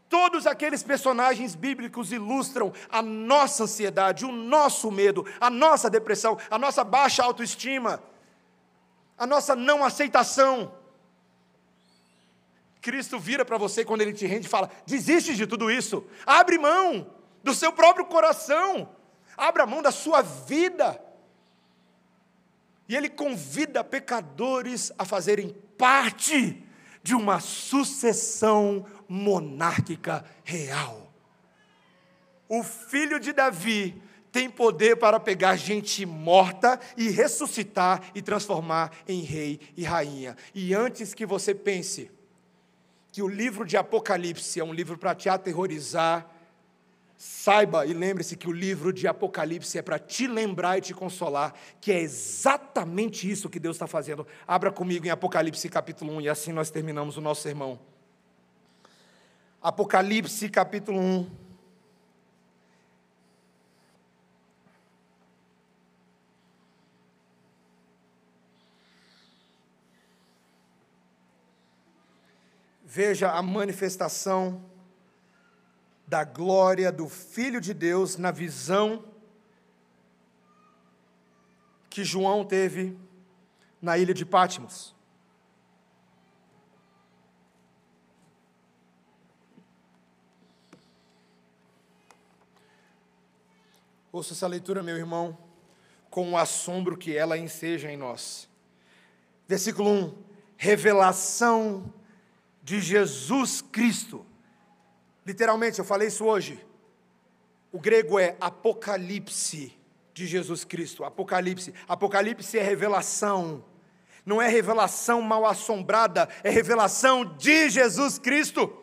Todos aqueles personagens bíblicos ilustram a nossa ansiedade, o nosso medo, a nossa depressão, a nossa baixa autoestima, a nossa não aceitação Cristo vira para você quando ele te rende e fala: desiste de tudo isso, abre mão do seu próprio coração, abra mão da sua vida. E ele convida pecadores a fazerem parte de uma sucessão monárquica real. O filho de Davi tem poder para pegar gente morta e ressuscitar e transformar em rei e rainha. E antes que você pense, que o livro de Apocalipse é um livro para te aterrorizar, saiba e lembre-se que o livro de Apocalipse é para te lembrar e te consolar, que é exatamente isso que Deus está fazendo. Abra comigo em Apocalipse capítulo 1 e assim nós terminamos o nosso sermão. Apocalipse capítulo 1. Veja a manifestação da glória do Filho de Deus na visão que João teve na ilha de Pátimos. Ouça essa leitura, meu irmão, com o assombro que ela enseja em nós. Versículo 1: Revelação de Jesus Cristo. Literalmente, eu falei isso hoje. O grego é Apocalipse de Jesus Cristo. Apocalipse. Apocalipse é revelação. Não é revelação mal assombrada, é revelação de Jesus Cristo.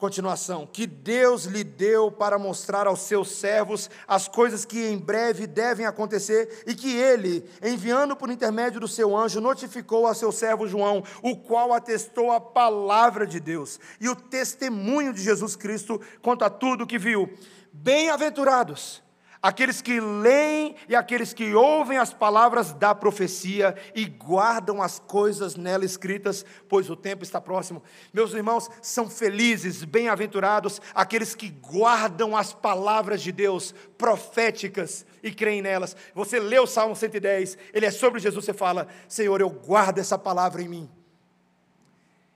Continuação, que Deus lhe deu para mostrar aos seus servos as coisas que em breve devem acontecer e que ele, enviando por intermédio do seu anjo, notificou a seu servo João, o qual atestou a palavra de Deus e o testemunho de Jesus Cristo quanto a tudo que viu. Bem-aventurados aqueles que leem e aqueles que ouvem as palavras da profecia e guardam as coisas nela escritas, pois o tempo está próximo. Meus irmãos, são felizes, bem-aventurados aqueles que guardam as palavras de Deus proféticas e creem nelas. Você lê o Salmo 110, ele é sobre Jesus, você fala: Senhor, eu guardo essa palavra em mim.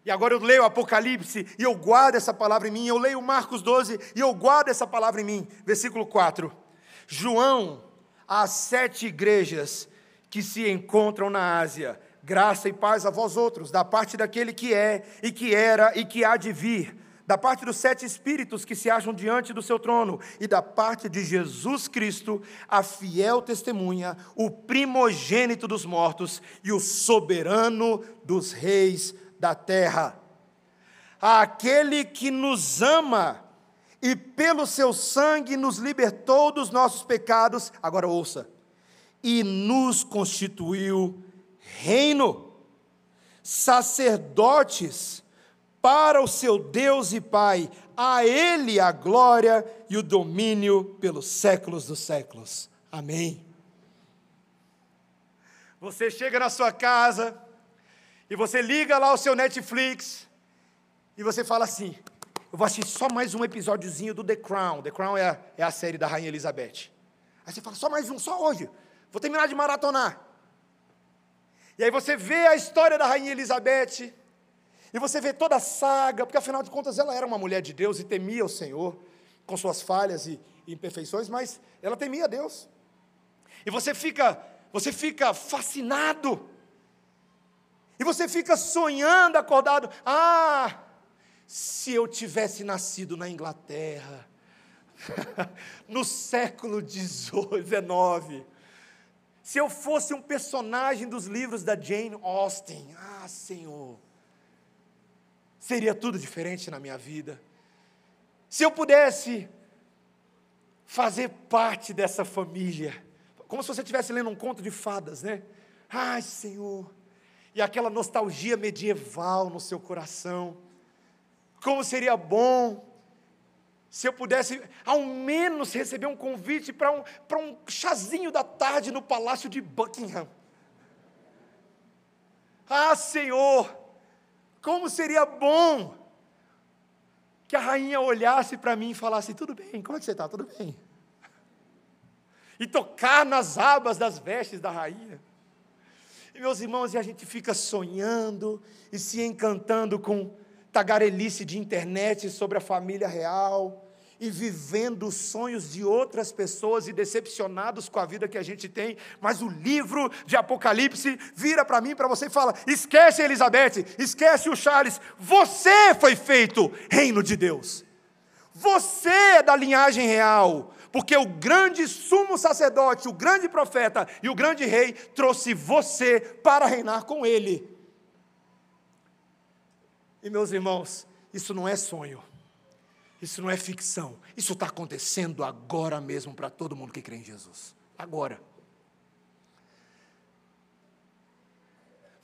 E agora eu leio o Apocalipse e eu guardo essa palavra em mim. Eu leio Marcos 12 e eu guardo essa palavra em mim. Versículo 4. João, às sete igrejas que se encontram na Ásia, graça e paz a vós outros, da parte daquele que é, e que era, e que há de vir, da parte dos sete espíritos que se acham diante do seu trono, e da parte de Jesus Cristo, a fiel testemunha, o primogênito dos mortos e o soberano dos reis da terra. Aquele que nos ama e pelo seu sangue nos libertou dos nossos pecados. Agora ouça. E nos constituiu reino, sacerdotes para o seu Deus e Pai. A Ele a glória e o domínio pelos séculos dos séculos. Amém. Você chega na sua casa e você liga lá o seu Netflix e você fala assim: eu vou assistir só mais um episódiozinho do The Crown. The Crown é a, é a série da Rainha Elizabeth. Aí você fala, só mais um, só hoje. Vou terminar de maratonar. E aí você vê a história da Rainha Elizabeth, e você vê toda a saga, porque afinal de contas ela era uma mulher de Deus e temia o Senhor, com suas falhas e imperfeições, mas ela temia Deus. E você fica, você fica fascinado. E você fica sonhando, acordado. Ah, se eu tivesse nascido na Inglaterra, no século XIX, se eu fosse um personagem dos livros da Jane Austen, ah, Senhor, seria tudo diferente na minha vida. Se eu pudesse fazer parte dessa família, como se você estivesse lendo um conto de fadas, né? Ai, Senhor, e aquela nostalgia medieval no seu coração. Como seria bom se eu pudesse, ao menos, receber um convite para um, para um chazinho da tarde no palácio de Buckingham. Ah, Senhor, como seria bom que a rainha olhasse para mim e falasse: Tudo bem, como é que você está? Tudo bem. E tocar nas abas das vestes da rainha. E meus irmãos, e a gente fica sonhando e se encantando com tagarelice de internet sobre a família real e vivendo os sonhos de outras pessoas e decepcionados com a vida que a gente tem, mas o livro de Apocalipse vira para mim, para você e fala: esquece Elizabeth, esquece o Charles, você foi feito reino de Deus, você é da linhagem real, porque o grande sumo sacerdote, o grande profeta e o grande rei trouxe você para reinar com ele. E meus irmãos, isso não é sonho. Isso não é ficção. Isso está acontecendo agora mesmo para todo mundo que crê em Jesus. Agora.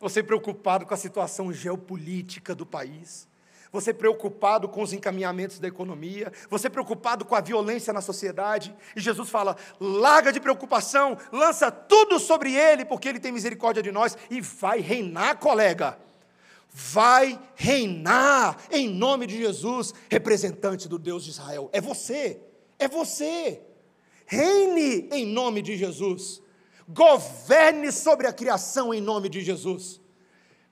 Você preocupado com a situação geopolítica do país, você preocupado com os encaminhamentos da economia, você preocupado com a violência na sociedade, e Jesus fala: larga de preocupação, lança tudo sobre ele, porque ele tem misericórdia de nós e vai reinar, colega vai reinar em nome de Jesus, representante do Deus de Israel. É você, é você. Reine em nome de Jesus. Governe sobre a criação em nome de Jesus.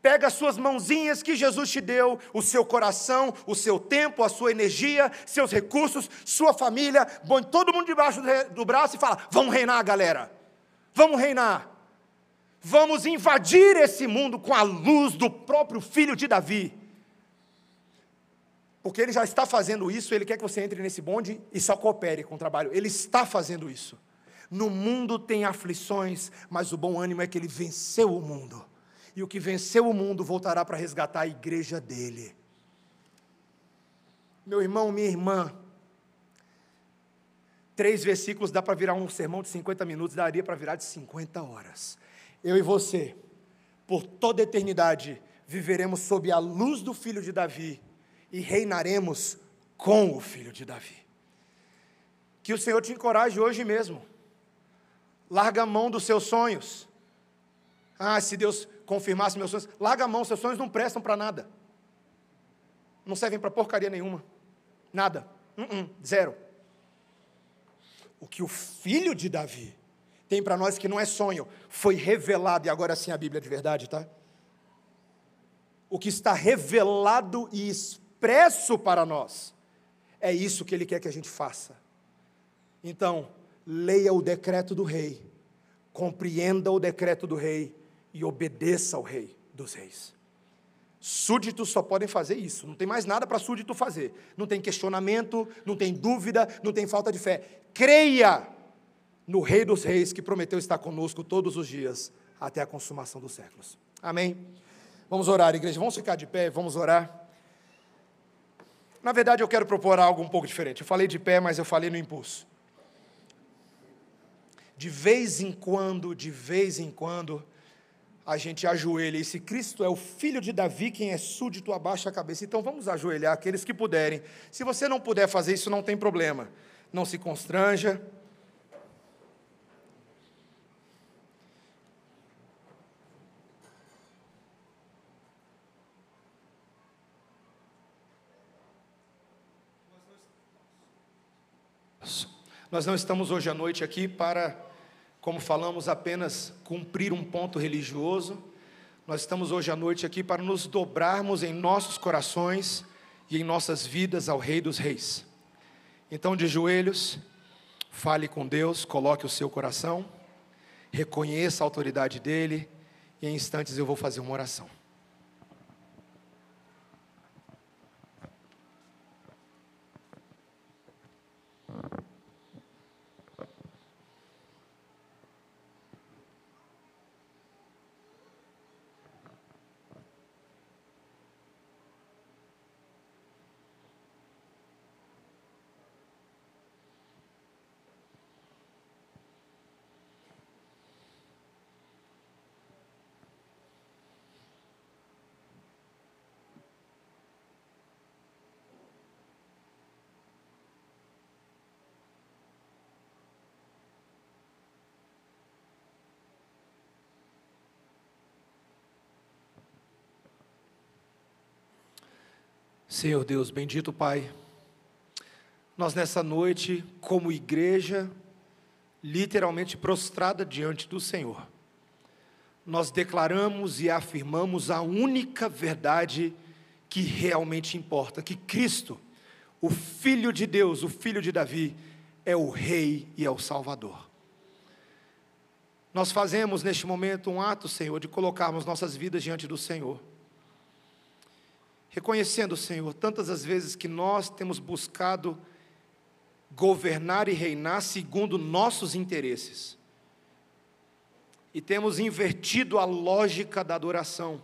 Pega as suas mãozinhas que Jesus te deu, o seu coração, o seu tempo, a sua energia, seus recursos, sua família, põe todo mundo debaixo do braço e fala: vamos reinar, galera. Vamos reinar. Vamos invadir esse mundo com a luz do próprio filho de Davi. Porque ele já está fazendo isso, ele quer que você entre nesse bonde e só coopere com o trabalho. Ele está fazendo isso. No mundo tem aflições, mas o bom ânimo é que ele venceu o mundo. E o que venceu o mundo voltará para resgatar a igreja dele. Meu irmão, minha irmã, três versículos dá para virar um sermão de 50 minutos, daria para virar de 50 horas eu e você, por toda eternidade, viveremos sob a luz do filho de Davi e reinaremos com o filho de Davi. Que o Senhor te encoraje hoje mesmo. Larga a mão dos seus sonhos. Ah, se Deus confirmasse meus sonhos, larga a mão, seus sonhos não prestam para nada. Não servem para porcaria nenhuma. Nada. Uh -uh, zero. O que o filho de Davi tem para nós que não é sonho, foi revelado, e agora sim a Bíblia de verdade, tá? O que está revelado e expresso para nós, é isso que Ele quer que a gente faça. Então, leia o decreto do Rei, compreenda o decreto do Rei e obedeça ao Rei dos Reis. Súditos só podem fazer isso, não tem mais nada para súdito fazer. Não tem questionamento, não tem dúvida, não tem falta de fé. Creia no Rei dos Reis que prometeu estar conosco todos os dias até a consumação dos séculos. Amém? Vamos orar, igreja. Vamos ficar de pé, vamos orar. Na verdade, eu quero propor algo um pouco diferente. Eu falei de pé, mas eu falei no impulso. De vez em quando, de vez em quando, a gente ajoelha. E se Cristo é o filho de Davi, quem é súdito, abaixa a cabeça. Então vamos ajoelhar, aqueles que puderem. Se você não puder fazer isso, não tem problema. Não se constranja. Nós não estamos hoje à noite aqui para, como falamos, apenas cumprir um ponto religioso. Nós estamos hoje à noite aqui para nos dobrarmos em nossos corações e em nossas vidas ao Rei dos Reis. Então, de joelhos, fale com Deus, coloque o seu coração, reconheça a autoridade dEle, e em instantes eu vou fazer uma oração. Senhor Deus, bendito Pai, nós nessa noite, como igreja, literalmente prostrada diante do Senhor, nós declaramos e afirmamos a única verdade que realmente importa: que Cristo, o Filho de Deus, o Filho de Davi, é o Rei e é o Salvador. Nós fazemos neste momento um ato, Senhor, de colocarmos nossas vidas diante do Senhor reconhecendo, Senhor, tantas as vezes que nós temos buscado governar e reinar segundo nossos interesses. E temos invertido a lógica da adoração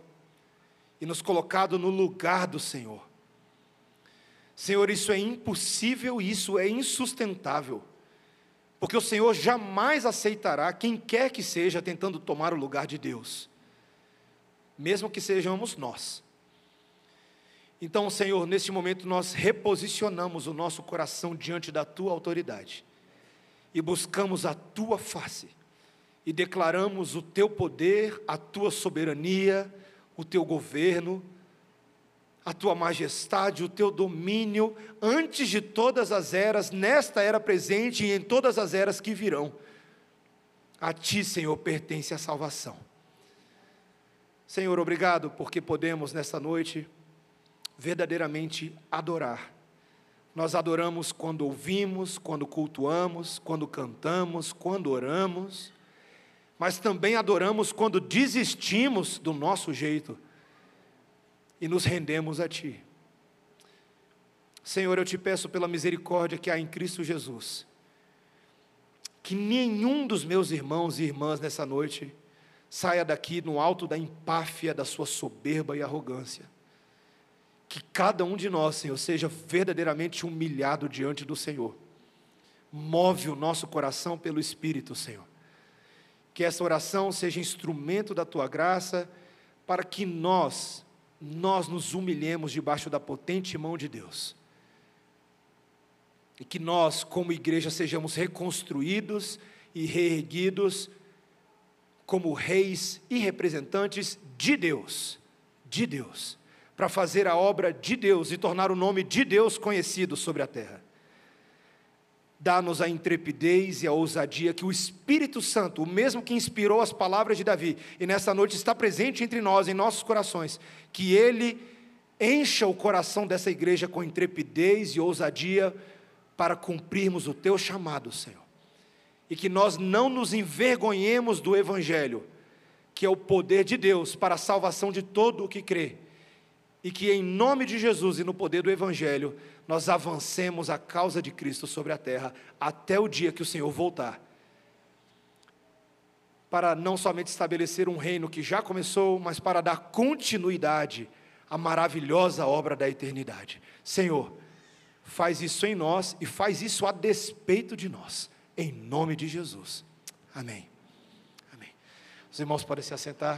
e nos colocado no lugar do Senhor. Senhor, isso é impossível, isso é insustentável, porque o Senhor jamais aceitará quem quer que seja tentando tomar o lugar de Deus, mesmo que sejamos nós. Então, Senhor, neste momento nós reposicionamos o nosso coração diante da tua autoridade e buscamos a tua face e declaramos o teu poder, a tua soberania, o teu governo, a tua majestade, o teu domínio antes de todas as eras, nesta era presente e em todas as eras que virão. A ti, Senhor, pertence a salvação. Senhor, obrigado porque podemos nesta noite verdadeiramente adorar. Nós adoramos quando ouvimos, quando cultuamos, quando cantamos, quando oramos, mas também adoramos quando desistimos do nosso jeito e nos rendemos a Ti. Senhor, eu te peço pela misericórdia que há em Cristo Jesus, que nenhum dos meus irmãos e irmãs nessa noite saia daqui no alto da empáfia da sua soberba e arrogância que cada um de nós, Senhor, seja verdadeiramente humilhado diante do Senhor. Move o nosso coração pelo Espírito, Senhor. Que essa oração seja instrumento da tua graça para que nós, nós nos humilhemos debaixo da potente mão de Deus. E que nós, como igreja, sejamos reconstruídos e reerguidos como reis e representantes de Deus, de Deus para fazer a obra de Deus e tornar o nome de Deus conhecido sobre a terra. Dá-nos a intrepidez e a ousadia que o Espírito Santo, o mesmo que inspirou as palavras de Davi, e nessa noite está presente entre nós, em nossos corações, que ele encha o coração dessa igreja com intrepidez e ousadia para cumprirmos o teu chamado, Senhor. E que nós não nos envergonhemos do Evangelho, que é o poder de Deus para a salvação de todo o que crê e que em nome de Jesus e no poder do Evangelho, nós avancemos a causa de Cristo sobre a terra até o dia que o Senhor voltar. Para não somente estabelecer um reino que já começou, mas para dar continuidade à maravilhosa obra da eternidade. Senhor, faz isso em nós e faz isso a despeito de nós, em nome de Jesus. Amém. Amém. Os irmãos podem se assentar.